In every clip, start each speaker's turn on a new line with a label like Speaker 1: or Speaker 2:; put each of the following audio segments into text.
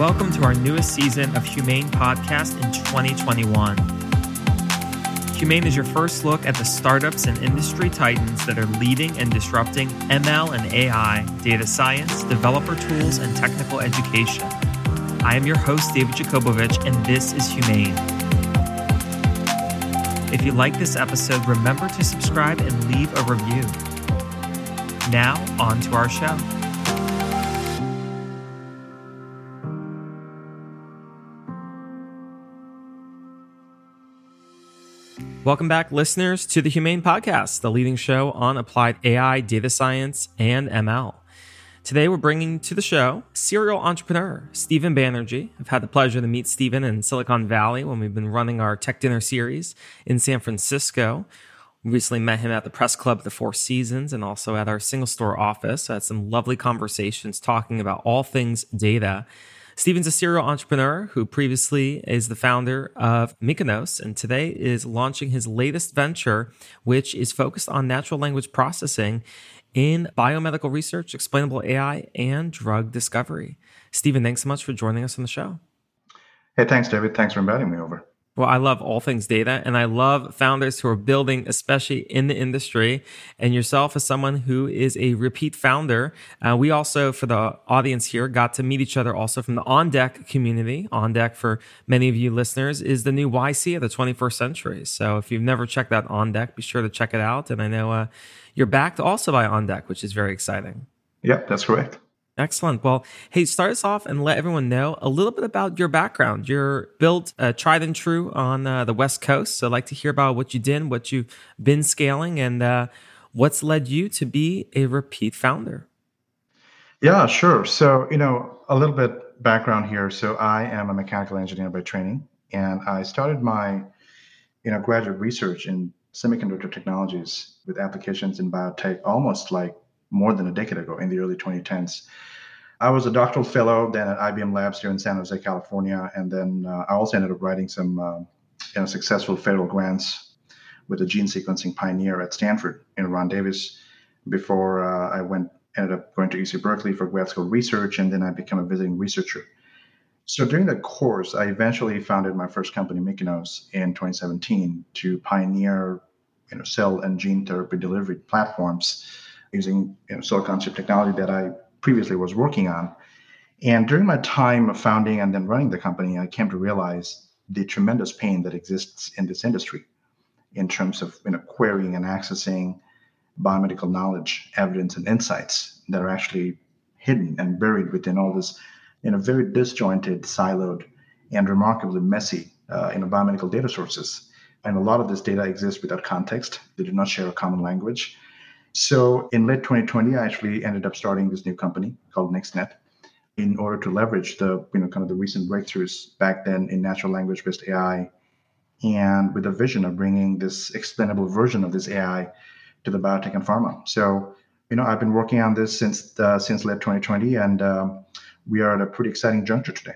Speaker 1: Welcome to our newest season of HumAIn Podcast in 2021. HumAIn is your first look at the startups and industry titans that are leading and disrupting ML and AI, data science, developer tools, and technical education. I am your host, David Yakobovitch, and this is HumAIn. If you like this episode, remember to subscribe and leave a review. Now, on to our show. Welcome back, listeners, to the HumAIn Podcast, the leading show on applied AI, data science, and ML. Today, we're bringing to the show serial entrepreneur Stephen Banerjee. I've had the pleasure to meet Stephen in Silicon Valley when we've been running our Tech Dinner series in San Francisco. We recently met him at the press club the Four Seasons and also at our SingleStore office. I had some lovely conversations talking about all things data. Stephen's a serial entrepreneur who previously is the founder of Mekonos and today is launching his latest venture, which is focused on natural language processing in biomedical research, explainable AI, and drug discovery. Stephen, thanks so much for joining us on the show.
Speaker 2: Hey, thanks, David. Thanks for inviting me over.
Speaker 1: Well, I love all things data and I love founders who are building, especially in the industry. And yourself as someone who is a repeat founder. Uh, we also, for the audience here, got to meet each other also from the On Deck community. On Deck, for many of you listeners, is the new YC of the 21st century. So if you've never checked out On Deck, be sure to check it out. And I know uh, you're backed also by On Deck, which is very exciting.
Speaker 2: Yep, that's correct.
Speaker 1: Excellent. Well, hey, start us off and let everyone know a little bit about your background. You're built uh, tried and true on uh, the West Coast. So I'd like to hear about what you did, what you've been scaling, and uh, what's led you to be a repeat founder.
Speaker 2: Yeah, sure. So, you know, a little bit background here. So, I am a mechanical engineer by training, and I started my, you know, graduate research in semiconductor technologies with applications in biotech almost like more than a decade ago in the early 2010s. I was a doctoral fellow then at IBM Labs here in San Jose, California, and then uh, I also ended up writing some uh, you know, successful federal grants with a gene sequencing pioneer at Stanford in Ron Davis before uh, I went ended up going to UC Berkeley for grad school research, and then I became a visiting researcher. So during that course, I eventually founded my first company, Mekonos, in 2017 to pioneer you know, cell and gene therapy delivery platforms using you know, silicon chip technology that I previously was working on. And during my time founding and then running the company, I came to realize the tremendous pain that exists in this industry in terms of you know, querying and accessing biomedical knowledge, evidence, and insights that are actually hidden and buried within all this in a very disjointed, siloed, and remarkably messy uh, you know, biomedical data sources. And a lot of this data exists without context. They do not share a common language. So in late 2020, I actually ended up starting this new company called NextNet in order to leverage the, you know, kind of the recent breakthroughs back then in natural language based AI and with a vision of bringing this explainable version of this AI to the biotech and pharma. So, you know, I've been working on this since the, since late 2020, and um, we are at a pretty exciting juncture today.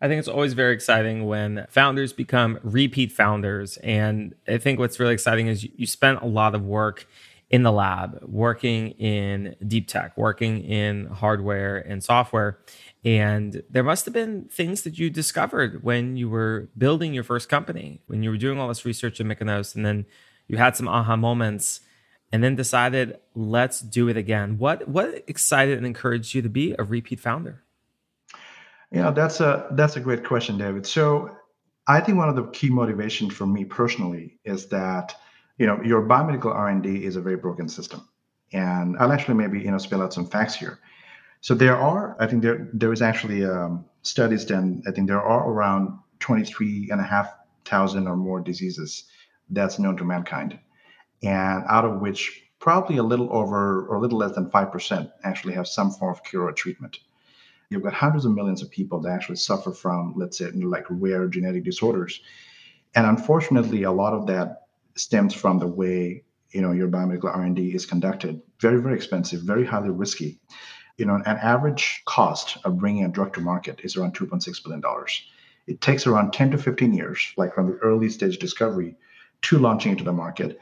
Speaker 1: I think it's always very exciting when founders become repeat founders. And I think what's really exciting is you spent a lot of work in the lab, working in deep tech, working in hardware and software. And there must have been things that you discovered when you were building your first company, when you were doing all this research in Mekonos, and then you had some aha moments and then decided, let's do it again. What what excited and encouraged you to be a repeat founder?
Speaker 2: Yeah, that's a that's a great question, David. So I think one of the key motivations for me personally is that you know your biomedical r&d is a very broken system and i'll actually maybe you know spell out some facts here so there are i think there there is actually um, studies done i think there are around 23 and a half thousand or more diseases that's known to mankind and out of which probably a little over or a little less than 5% actually have some form of cure or treatment. You've got hundreds of millions of people that actually suffer from, let's say, like rare genetic disorders. And unfortunately, a lot of that stems from the way you know your biomedical R&D is conducted. Very, very expensive, very highly risky. You know, an average cost of bringing a drug to market is around 2.6 billion dollars. It takes around 10 to 15 years, like from the early stage discovery to launching into the market.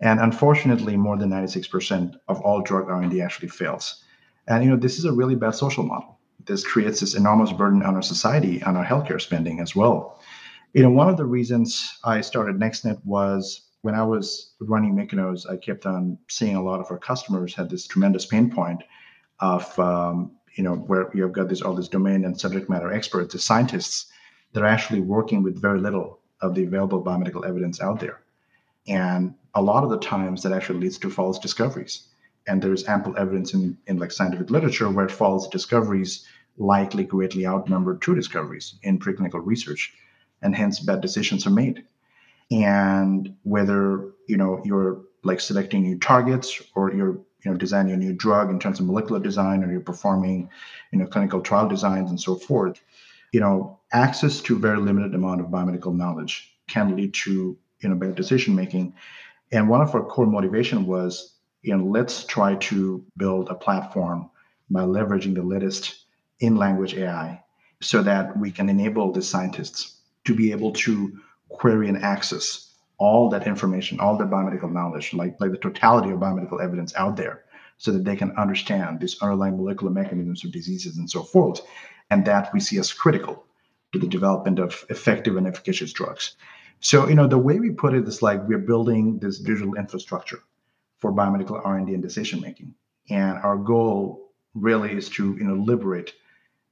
Speaker 2: And unfortunately, more than 96% of all drug R&D actually fails. And you know, this is a really bad social model. This creates this enormous burden on our society, on our healthcare spending as well. You know, one of the reasons I started NextNet was when I was running Mekonos, I kept on seeing a lot of our customers had this tremendous pain point of um, you know where you've got this all this domain and subject matter experts, the scientists that are actually working with very little of the available biomedical evidence out there. And a lot of the times that actually leads to false discoveries. And there's ample evidence in, in like scientific literature where false discoveries likely greatly outnumber true discoveries in preclinical research. And hence bad decisions are made. And whether you know you're like selecting new targets or you're you know designing a new drug in terms of molecular design or you're performing you know clinical trial designs and so forth you know access to a very limited amount of biomedical knowledge can lead to you know better decision making and one of our core motivation was you know let's try to build a platform by leveraging the latest in language ai so that we can enable the scientists to be able to query and access all that information all the biomedical knowledge like like the totality of biomedical evidence out there so that they can understand these underlying molecular mechanisms of diseases and so forth and that we see as critical to the development of effective and efficacious drugs. So, you know, the way we put it is like we're building this digital infrastructure for biomedical R&D and decision making. And our goal really is to, you know, liberate,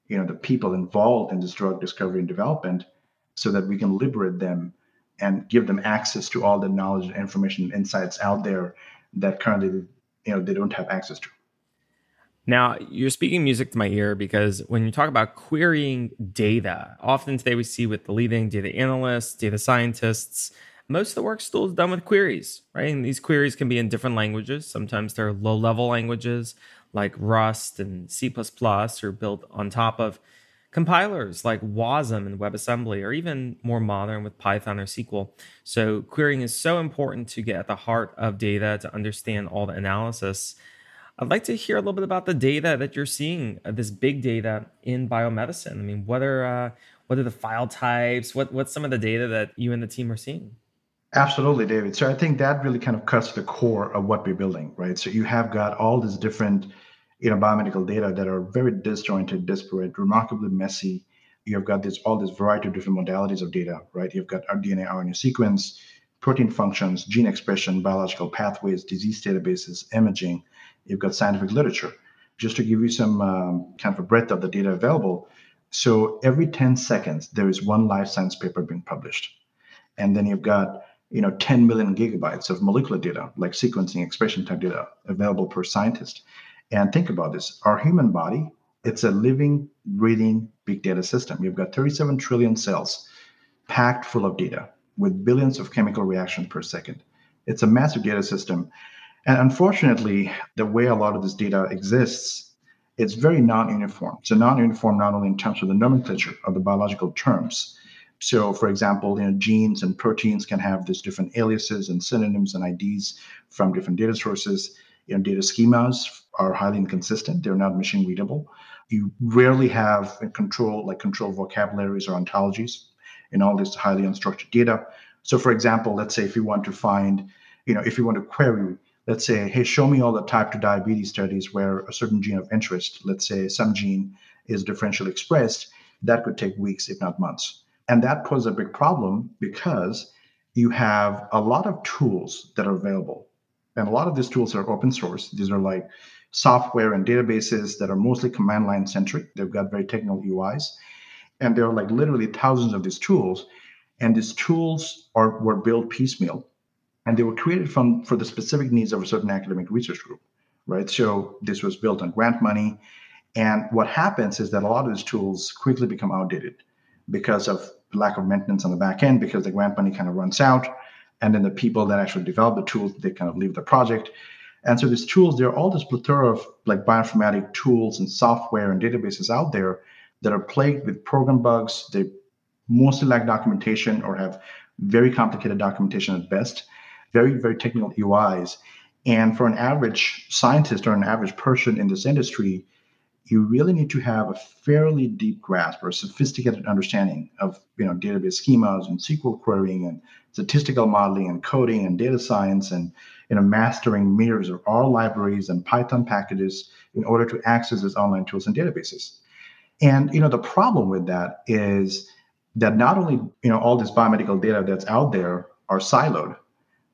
Speaker 2: you know, the people involved in this drug discovery and development so that we can liberate them and give them access to all the knowledge and information and insights out there that currently, you know, they don't have access to.
Speaker 1: Now, you're speaking music to my ear because when you talk about querying data, often today we see with the leading data analysts, data scientists, most of the work still is done with queries, right? And these queries can be in different languages. Sometimes they're low level languages like Rust and C or built on top of compilers like WASM and WebAssembly, or even more modern with Python or SQL. So, querying is so important to get at the heart of data to understand all the analysis. I'd like to hear a little bit about the data that you're seeing, uh, this big data in biomedicine. I mean, what are uh, what are the file types? What what's some of the data that you and the team are seeing?
Speaker 2: Absolutely, David. So I think that really kind of cuts the core of what we're building, right? So you have got all these different, you know, biomedical data that are very disjointed, disparate, remarkably messy. You've got this all this variety of different modalities of data, right? You've got our DNA, RNA sequence, protein functions, gene expression, biological pathways, disease databases, imaging, you've got scientific literature. Just to give you some um, kind of a breadth of the data available. So every 10 seconds, there is one life science paper being published. And then you've got you know 10 million gigabytes of molecular data, like sequencing expression type data available per scientist. And think about this our human body, it's a living, breathing big data system. You've got 37 trillion cells packed full of data with billions of chemical reactions per second. It's a massive data system. And unfortunately, the way a lot of this data exists, it's very non-uniform. So non-uniform not only in terms of the nomenclature of the biological terms. So, for example, you know, genes and proteins can have these different aliases and synonyms and IDs from different data sources. You know, data schemas are highly inconsistent; they're not machine readable. You rarely have control, like control vocabularies or ontologies in all this highly unstructured data. So, for example, let's say if you want to find, you know, if you want to query let's say, hey, show me all the type 2 diabetes studies where a certain gene of interest, let's say some gene is differentially expressed, that could take weeks, if not months. And that poses a big problem because you have a lot of tools that are available. And a lot of these tools are open source. These are like software and databases that are mostly command line centric. They've got very technical UIs. And there are like literally thousands of these tools. And these tools are were built piecemeal and they were created from for the specific needs of a certain academic research group right so this was built on grant money and what happens is that a lot of these tools quickly become outdated because of lack of maintenance on the back end because the grant money kind of runs out and then the people that actually develop the tools they kind of leave the project And so these tools, there are all this plethora of like bioinformatic tools and software and databases out there that are plagued with program bugs. They mostly lack documentation or have very complicated documentation at best, very, very technical UIs. And for an average scientist or an average person in this industry, you really need to have a fairly deep grasp or sophisticated understanding of you know database schemas and SQL querying and statistical modeling and coding and data science and you know mastering mirrors of all libraries and Python packages in order to access these online tools and databases. And you know the problem with that is that not only you know all this biomedical data that's out there are siloed,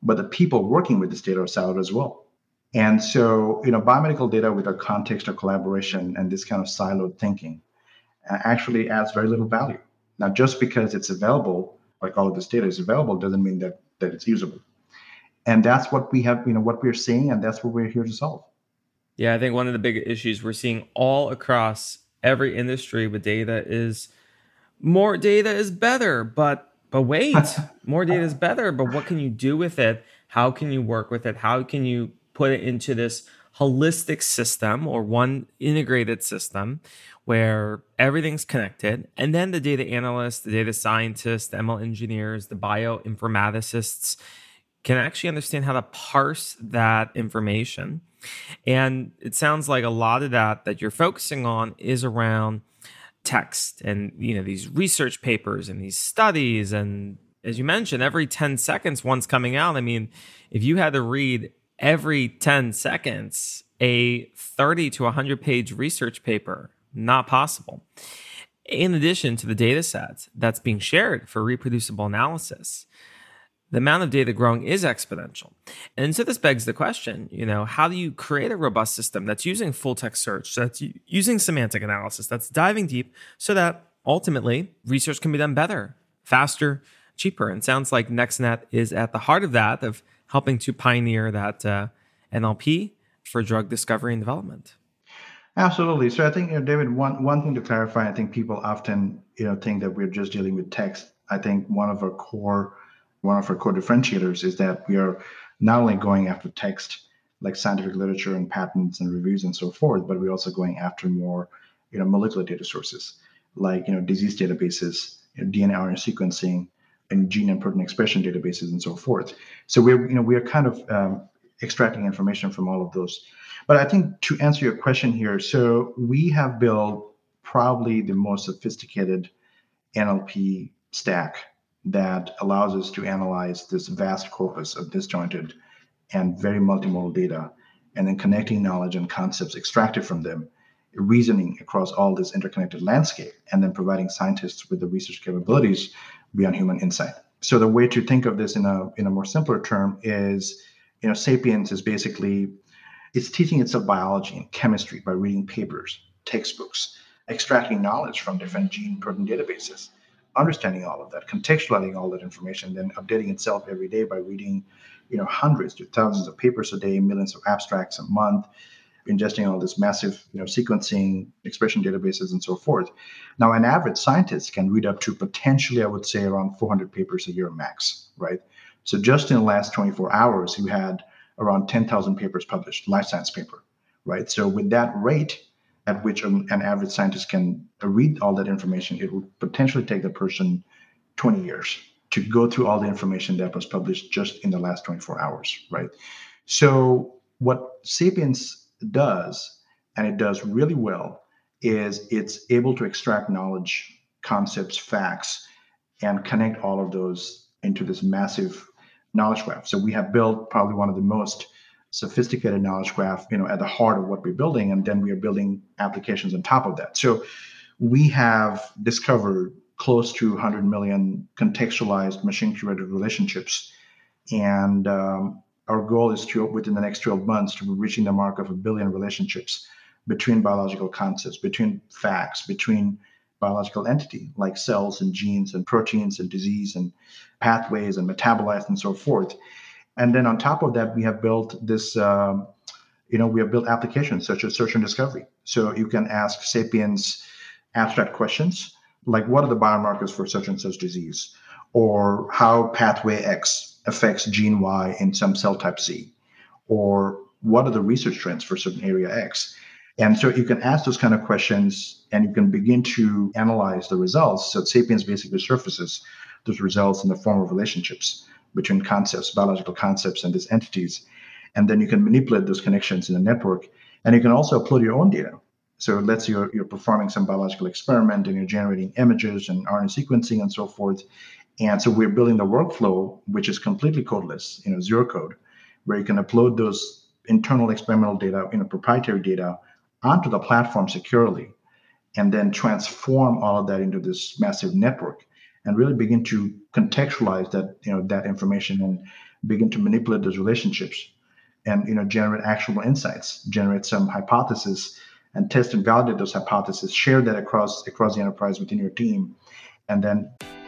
Speaker 2: but the people working with this data are siloed as well. And so, you know, biomedical data with a context of collaboration and this kind of siloed thinking uh, actually adds very little value. Now, just because it's available, like all of this data is available, doesn't mean that that it's usable. And that's what we have, you know, what we're seeing, and that's what we're here to solve.
Speaker 1: Yeah, I think one of the big issues we're seeing all across every industry with data is more data is better, but but wait, more data is better, but what can you do with it? How can you work with it? How can you put it into this holistic system or one integrated system where everything's connected. And then the data analysts, the data scientists, the ML engineers, the bioinformaticists can actually understand how to parse that information. And it sounds like a lot of that that you're focusing on is around text and you know these research papers and these studies and as you mentioned every 10 seconds one's coming out i mean if you had to read every 10 seconds a 30 to 100 page research paper. Not possible. In addition to the data set that's being shared for reproducible analysis, the amount of data growing is exponential. And so this begs the question, you know, how do you create a robust system that's using full text search, that's using semantic analysis, that's diving deep so that ultimately research can be done better, faster, cheaper. And sounds like NextNet is at the heart of that, of helping to pioneer that uh, NLP for drug discovery and development.
Speaker 2: Absolutely. So I think, you know, David, one one thing to clarify, I think people often, you know, think that we're just dealing with text. I think one of our core one of our core differentiators is that we are not only going after text like scientific literature and patents and reviews and so forth, but we're also going after more, you know, molecular data sources like you know disease databases, you know, DNA RNA sequencing, and gene and protein expression databases and so forth. So we're you know we are kind of um, extracting information from all of those. But I think to answer your question here, so we have built probably the most sophisticated NLP stack that allows us to analyze this vast corpus of disjointed and very multimodal data, and then connecting knowledge and concepts extracted from them, reasoning across all this interconnected landscape, and then providing scientists with the research capabilities beyond human insight. So the way to think of this in a in a more simpler term is, you know, sapiens is basically it's teaching itself biology and chemistry by reading papers, textbooks, extracting knowledge from different gene protein databases, understanding all of that, contextualizing all that information, then updating itself every day by reading, you know, hundreds to thousands of papers a day, millions of abstracts a month, ingesting all this massive you know sequencing expression databases and so forth. Now an average scientist can read up to potentially i would say around 400 papers a year max right? So just in the last 24 hours you had around 10,000 papers published life science paper right? So with that rate at which an, average scientist can read all that information it would potentially take the person 20 years to go through all the information that was published just in the last 24 hours right? So what sapiens does, and it does really well, is it's able to extract knowledge, concepts, facts, and connect all of those into this massive knowledge graph. So we have built probably one of the most sophisticated knowledge graph, you know, at the heart of what we're building, and then we are building applications on top of that. So we have discovered close to 100 million contextualized machine curated relationships, and um, our goal is to, within the next 12 months, to be reaching the mark of a billion relationships between biological concepts, between facts, between biological entity like cells and genes and proteins and disease and pathways and metabolites and so forth. And then on top of that, we have built this, um, you know, we have built applications such as search and discovery. So you can ask Sapiens abstract questions like, what are the biomarkers for such and such disease? Or how pathway X affects gene Y in some cell type Z, or what are the research trends for certain area X? And so you can ask those kind of questions and you can begin to analyze the results. So Sapiens basically surfaces those results in the form of relationships between concepts, biological concepts, and these entities. And then you can manipulate those connections in the network. And you can also upload your own data. So let's say you're, you're performing some biological experiment and you're generating images and RNA sequencing and so forth. And so we're building the workflow, which is completely codeless, you know, zero code, where you can upload those internal experimental data, you know, proprietary data onto the platform securely, and then transform all of that into this massive network and really begin to contextualize that, you know, that information and begin to manipulate those relationships and you know generate actionable insights, generate some hypotheses and test and validate those hypotheses, share that across across the enterprise within your team, and then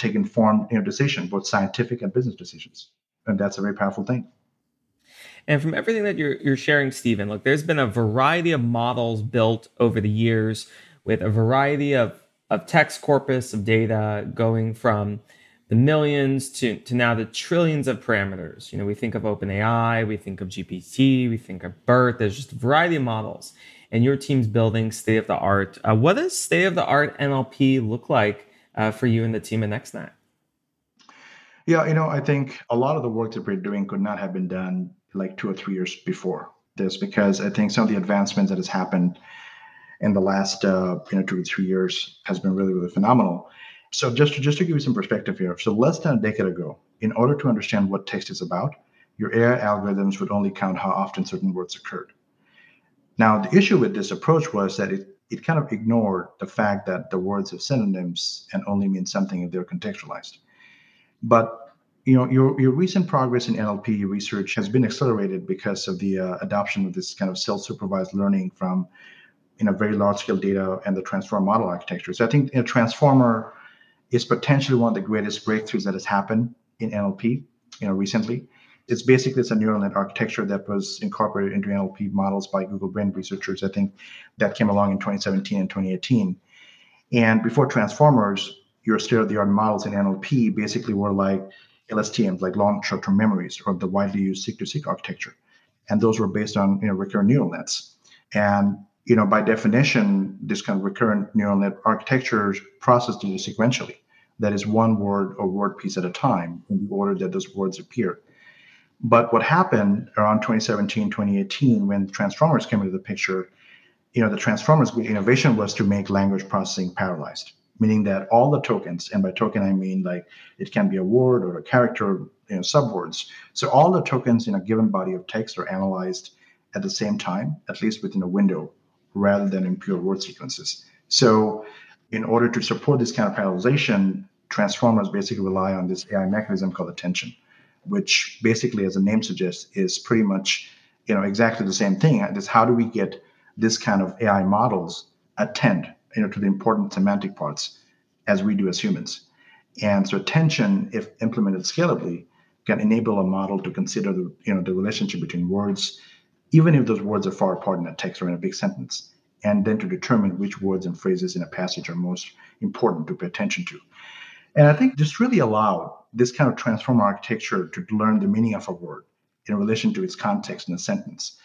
Speaker 2: take informed you know, decision, both scientific and business decisions. And that's a very powerful thing.
Speaker 1: And from everything that you're, you're sharing, Stephen, look, there's been a variety of models built over the years with a variety of, of text corpus of data going from the millions to, to now the trillions of parameters. You know, we think of OpenAI, we think of GPT, we think of BERT. There's just a variety of models. And your team's building state of the art. Uh, what does state of the art NLP look like uh, for you and the team at NextNet?
Speaker 2: Yeah, you know, I think a lot of the work that we're doing could not have been done like two or three years before this, because I think some of the advancements that has happened in the last uh, you know two or three years has been really really phenomenal. So just to, just to give you some perspective here, so less than a decade ago, in order to understand what text is about, your AI algorithms would only count how often certain words occurred. Now the issue with this approach was that it it kind of ignored the fact that the words have synonyms and only mean something if they're contextualized. But you know, your, your recent progress in NLP research has been accelerated because of the uh, adoption of this kind of self-supervised learning from you know very large-scale data and the transformer model architecture. So I think you know, transformer is potentially one of the greatest breakthroughs that has happened in NLP, you know, recently it's basically it's a neural net architecture that was incorporated into NLP models by Google Brain researchers. I think that came along in 2017 and 2018. And before transformers, your state-of-the-art models in NLP basically were like LSTMs, like long short-term memories, or the widely used seq-to-seq architecture. And those were based on you know recurrent neural nets. And you know, by definition, this kind of recurrent neural net architecture process data sequentially. That is one word or word piece at a time in the order that those words appear. But what happened around 2017, 2018, when transformers came into the picture, you know, the transformers innovation was to make language processing parallelized, meaning that all the tokens, and by token I mean like it can be a word or a character, you know, subwords. So all the tokens in a given body of text are analyzed at the same time, at least within a window, rather than in pure word sequences. So in order to support this kind of parallelization, transformers basically rely on this AI mechanism called attention which basically, as the name suggests, is pretty much you know exactly the same thing. Is how do we get this kind of AI models attend you know to the important semantic parts as we do as humans. And so attention, if implemented scalably, can enable a model to consider the you know the relationship between words, even if those words are far apart in a text or in a big sentence, and then to determine which words and phrases in a passage are most important to pay attention to. And I think this really allowed this kind of transformer architecture to learn the meaning of a word in relation to its context in a sentence.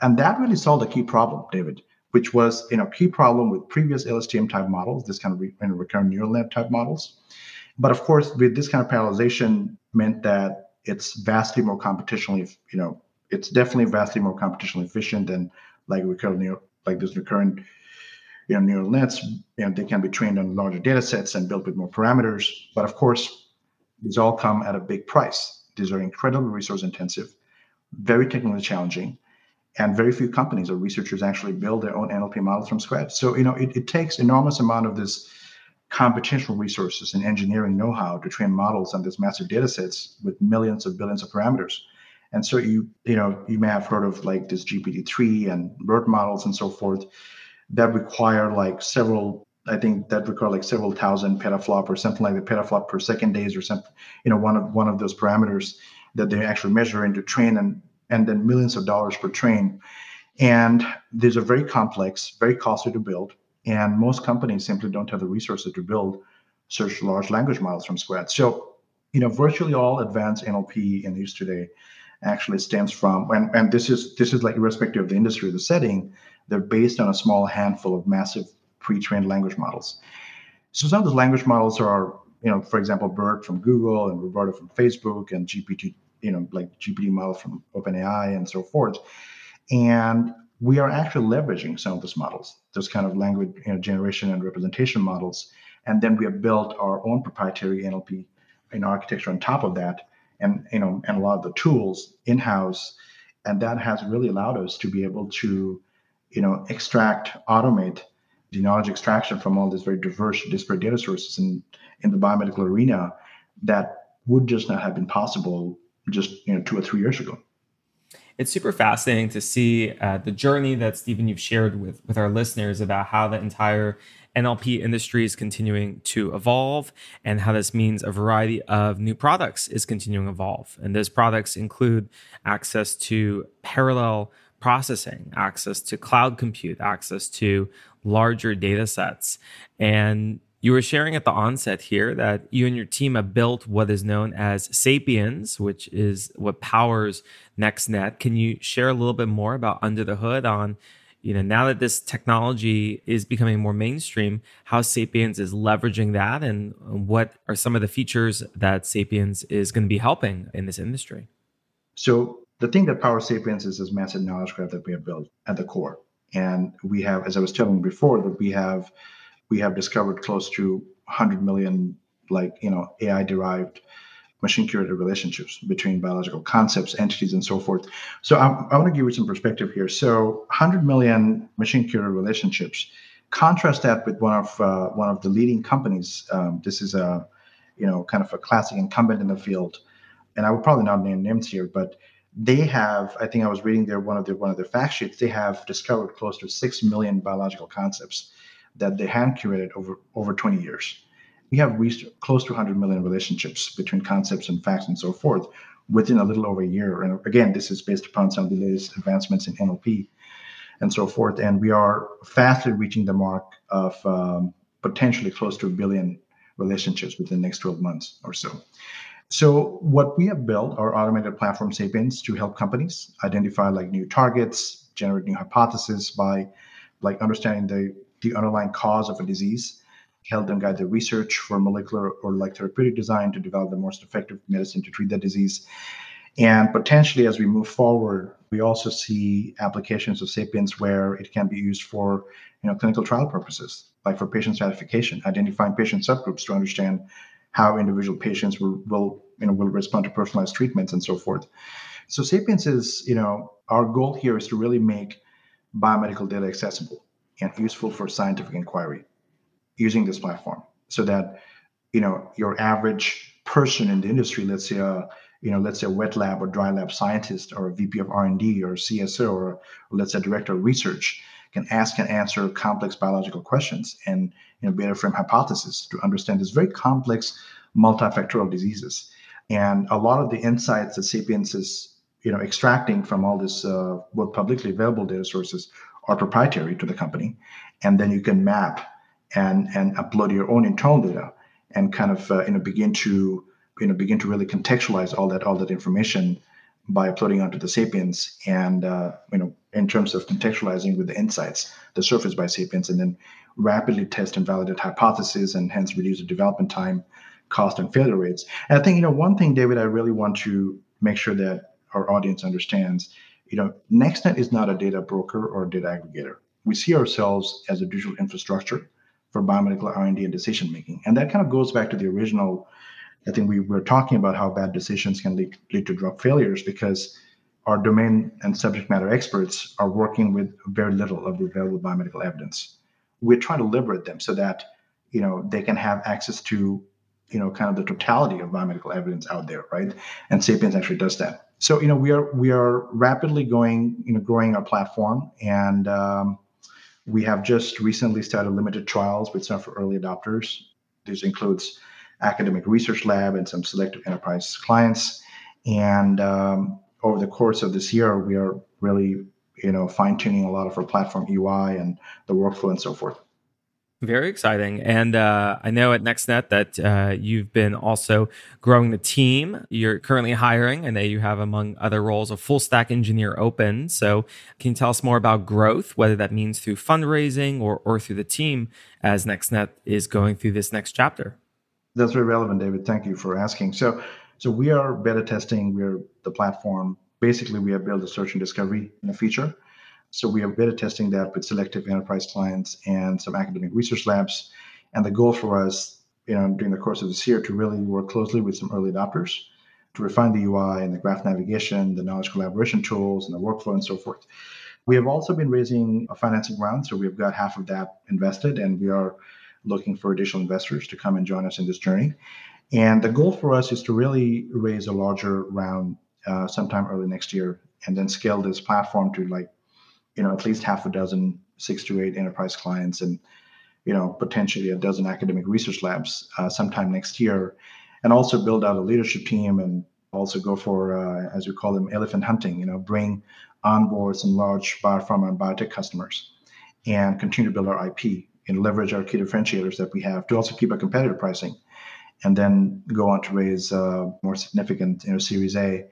Speaker 2: And that really solved a key problem, David, which was you know key problem with previous LSTM type models, this kind of re- recurrent neural net type models. But of course, with this kind of parallelization meant that it's vastly more computationally, you know, it's definitely vastly more computationally efficient than like recurrent neural, like this recurrent you know, neural nets. You know, they can be trained on larger data sets and built with more parameters. But of course, these all come at a big price. These are incredibly resource intensive, very technically challenging, and very few companies or researchers actually build their own NLP models from scratch. So you know it, it takes enormous amount of this computational resources and engineering know-how to train models on these massive data sets with millions of billions of parameters. And so you you know you may have heard of like this GPT-3 and BERT models and so forth that require like several I think that require like several thousand petaflop or something like the petaflop per second days or something, you know, one of one of those parameters that they actually measure into train and and then millions of dollars per train. And these are very complex, very costly to build. And most companies simply don't have the resources to build such large language models from scratch. So, you know, virtually all advanced NLP in use today actually stems from and, and this is this is like irrespective of the industry the setting, they're based on a small handful of massive pre-trained language models. So some of those language models are, you know, for example, BERT from Google and RoBERTa from Facebook and GPT, you know, like GPT model from OpenAI and so forth. And we are actually leveraging some of those models, those kind of language you know, generation and representation models. And then we have built our own proprietary NLP in architecture on top of that, and you know, and a lot of the tools in-house. And that has really allowed us to be able to, you know, extract, automate the knowledge extraction from all these very diverse, disparate data sources in, in the biomedical arena that would just not have been possible just you know two or three years ago.
Speaker 1: It's super fascinating to see uh, the journey that Stephen you've shared with with our listeners about how the entire NLP industry is continuing to evolve and how this means a variety of new products is continuing to evolve. And those products include access to parallel processing, access to cloud compute, access to larger data sets. And you were sharing at the onset here that you and your team have built what is known as Sapiens, which is what powers NextNet. Can you share a little bit more about under the hood on, you know, now that this technology is becoming more mainstream, how Sapiens is leveraging that and what are some of the features that Sapiens is going to be helping in this industry?
Speaker 2: So the thing that powers Sapiens is this massive knowledge graph that we have built at the core. And we have, as I was telling before, that we have we have discovered close to 100 million like you know AI derived machine curated relationships between biological concepts, entities, and so forth. So I, I want to give you some perspective here. So 100 million machine curated relationships. Contrast that with one of uh, one of the leading companies. Um, this is a you know kind of a classic incumbent in the field, and I would probably not name names here, but they have. I think I was reading their one of their one of their fact sheets. They have discovered close to six million biological concepts that they hand curated over over 20 years. We have reached close to 100 million relationships between concepts and facts and so forth within a little over a year. And again, this is based upon some of the latest advancements in NLP and so forth. And we are fastly reaching the mark of um, potentially close to a billion relationships within the next 12 months or so. So what we have built our automated platform Sapiens to help companies identify like new targets, generate new hypotheses by like understanding the the underlying cause of a disease, help them guide the research for molecular or like therapeutic design to develop the most effective medicine to treat that disease. And potentially, as we move forward, we also see applications of Sapiens where it can be used for, you know, clinical trial purposes, like for patient stratification, identifying patient subgroups to understand how individual patients will, will, you know, will respond to personalized treatments and so forth. So Sapiens is, you know, our goal here is to really make biomedical data accessible and useful for scientific inquiry using this platform so that you know your average person in the industry let's say a you know let's say a wet lab or dry lab scientist or a vp of r&d or cso or, or let's say director of research can ask and answer complex biological questions and you know better frame hypotheses to understand these very complex multifactorial diseases and a lot of the insights that sapiens is you know extracting from all this uh, both publicly available data sources are proprietary to the company, and then you can map and and upload your own internal data and kind of uh, you know begin to you know begin to really contextualize all that all that information by uploading onto the Sapiens and uh, you know in terms of contextualizing with the insights the surface by Sapiens and then rapidly test and validate hypotheses and hence reduce the development time, cost and failure rates. And I think you know one thing, David, I really want to make sure that our audience understands you know, NextNet is not a data broker or data aggregator. We see ourselves as a digital infrastructure for biomedical R&D and decision making, and that kind of goes back to the original. I think we were talking about how bad decisions can lead, lead to drug failures because our domain and subject matter experts are working with very little of the available biomedical evidence. We're trying to liberate them so that you know they can have access to you know kind of the totality of biomedical evidence out there, right? And Sapiens actually does that. So you know we are we are rapidly going you know growing our platform, and um, we have just recently started limited trials with some for early adopters. This includes academic research lab and some selective enterprise clients. And um, over the course of this year, we are really you know fine tuning a lot of our platform UI and the workflow and so forth.
Speaker 1: Very exciting. And uh, I know at NextNet that uh, you've been also growing the team. You're currently hiring. I know you have, among other roles, a full stack engineer open. So, can you tell us more about growth, whether that means through fundraising or, or through the team as NextNet is going through this next chapter?
Speaker 2: That's very relevant, David. Thank you for asking. So, so we are beta testing. We're the platform. Basically, we have built a search and discovery in a feature so we are beta testing that with selective enterprise clients and some academic research labs. And the goal for us, you know, during the course of this year, to really work closely with some early adopters to refine the UI and the graph navigation, the knowledge collaboration tools, and the workflow and so forth. We have also been raising a financing round, so we've got half of that invested, and we are looking for additional investors to come and join us in this journey. And the goal for us is to really raise a larger round uh, sometime early next year, and then scale this platform to like you know at least half a dozen six to eight enterprise clients and you know potentially a dozen academic research labs uh, sometime next year and also build out a leadership team and also go for uh, as we call them elephant hunting you know bring on board some large biopharma and biotech customers and continue to build our ip and leverage our key differentiators that we have to also keep a competitive pricing and then go on to raise uh, more significant you know series a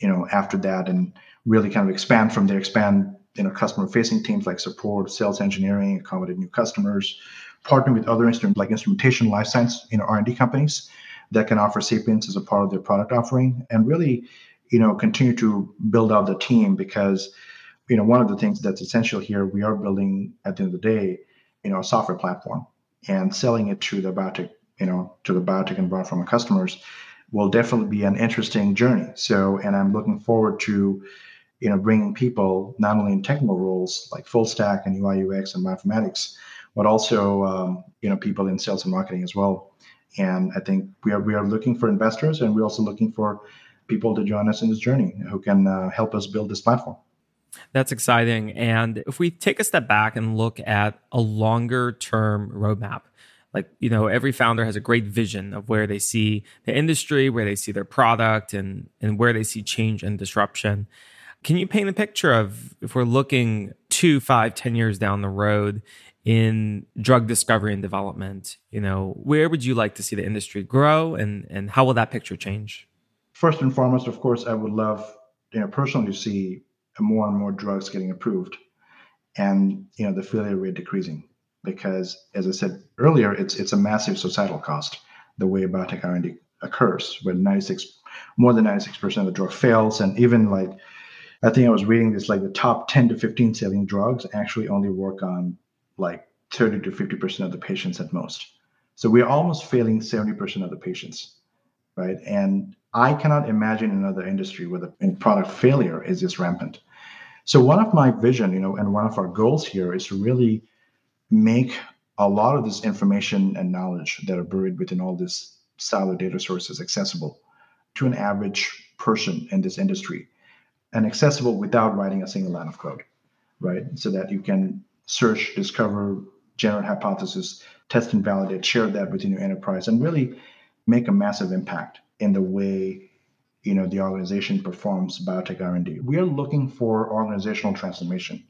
Speaker 2: you know after that and really kind of expand from there expand you know customer facing teams like support, sales engineering, accommodate new customers, partner with other instrument like instrumentation, life science, you know, R&D companies that can offer Sapiens as a part of their product offering, and really, you know, continue to build out the team because, you know, one of the things that's essential here, we are building at the end of the day, you know, a software platform and selling it to the biotech, you know, to the biotech and biopharma customers will definitely be an interesting journey. So, and I'm looking forward to you know, bringing people not only in technical roles like full stack and UI UX and mathematics, but also um, you know people in sales and marketing as well. And I think we are we are looking for investors, and we're also looking for people to join us in this journey who can uh, help us build this platform.
Speaker 1: That's exciting. And if we take a step back and look at a longer term roadmap, like you know every founder has a great vision of where they see the industry where they see their product and and where they see change and disruption can you paint a picture of if we're looking two, five, ten years down the road in drug discovery and development? You know, where would you like to see the industry grow, and and how will that picture change?
Speaker 2: First and foremost, of course, I would love, you know, personally to see more and more drugs getting approved, and you know, the failure rate decreasing. Because, as I said earlier, it's it's a massive societal cost the way biotech R&D occurs, where 96 more than 96% of the drug fails, and even like I think I was reading this like the top 10 to 15 selling drugs actually only work on like 30 to 50% of the patients at most. So we're almost failing 70% of the patients, right? And I cannot imagine another industry where the product failure is this rampant. So one of my vision, you know, and one of our goals here is to really make a lot of this information and knowledge that are buried within all these siloed data sources accessible to an average person in this industry and accessible without writing a single line of code, right? So that you can search, discover, generate hypothesis, test and validate, share that within your enterprise, and really make a massive impact in the way you know the organization performs biotech R&D. We are looking for organizational transformation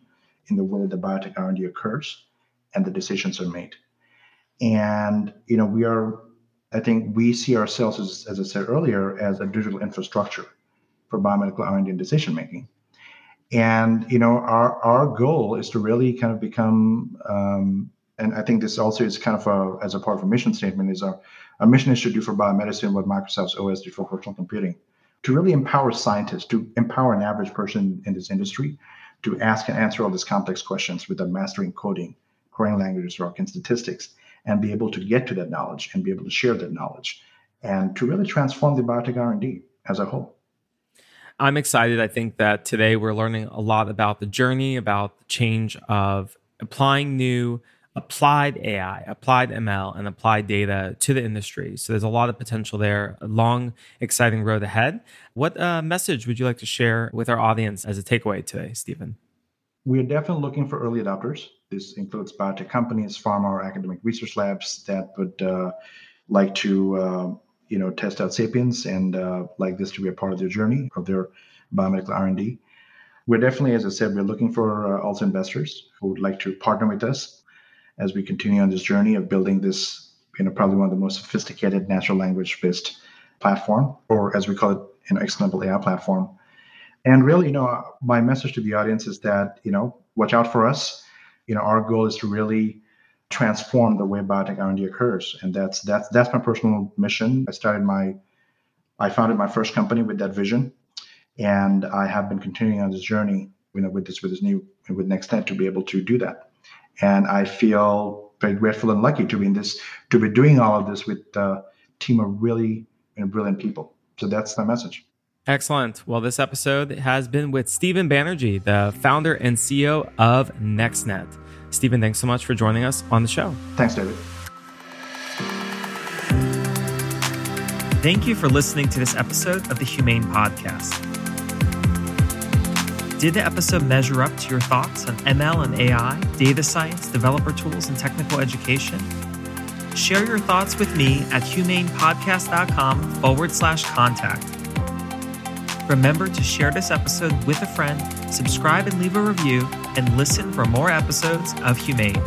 Speaker 2: in the way the biotech R&D occurs and the decisions are made. And you know we are, I think we see ourselves as, as I said earlier as a digital infrastructure for biomedical R&D and decision making. And you know, our our goal is to really kind of become, um, and I think this also is kind of a, as a part of a mission statement is our our mission is to do for biomedicine what Microsoft's OS did for personal computing, to really empower scientists, to empower an average person in this industry, to ask and answer all these complex questions without mastering coding, querying languages, or statistics, and be able to get to that knowledge and be able to share that knowledge, and to really transform the biotech R&D as a whole.
Speaker 1: I'm excited. I think that today we're learning a lot about the journey, about the change of applying new applied AI, applied ML, and applied data to the industry. So there's a lot of potential there, a long, exciting road ahead. What uh, message would you like to share with our audience as a takeaway today, Stephen?
Speaker 2: We're definitely looking for early adopters. This includes biotech companies, pharma, or academic research labs that would uh, like to, uh, you know, test out Sapiens and uh, like this to be a part of their journey of their biomedical R&D. We're definitely, as I said, we're looking for uh, also investors who would like to partner with us as we continue on this journey of building this, you know, probably one of the most sophisticated natural language-based platform, or as we call it, an explainable AI platform. And really, you know, my message to the audience is that, you know, watch out for us. You know, our goal is to really transform the way biotech R&D occurs, and that's that's that's my personal mission. I started my, I founded my first company with that vision, and I have been continuing on this journey, you know, with this with this new with NextNet to be able to do that. And I feel very grateful and lucky to be in this to be doing all of this with a team of really you know, brilliant people. So that's my message.
Speaker 1: Excellent. Well, this episode has been with Stephen Banerjee, the founder and CEO of NextNet. Stephen, thanks so much for joining us on the show.
Speaker 2: Thanks, David.
Speaker 1: Thank you for listening to this episode of the HumAIn Podcast. Did the episode measure up to your thoughts on ML and AI, data science, developer tools, and technical education? Share your thoughts with me at humainpodcast.com forward slash contact. Remember to share this episode with a friend, subscribe and leave a review, and listen for more episodes of HumAIn.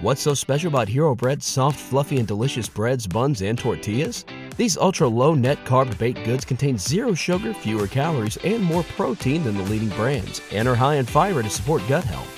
Speaker 3: What's so special about Hero Bread's soft, fluffy, and delicious breads, buns, and tortillas? These ultra low net carb baked goods contain zero sugar, fewer calories, and more protein than the leading brands, and are high in fiber to support gut health.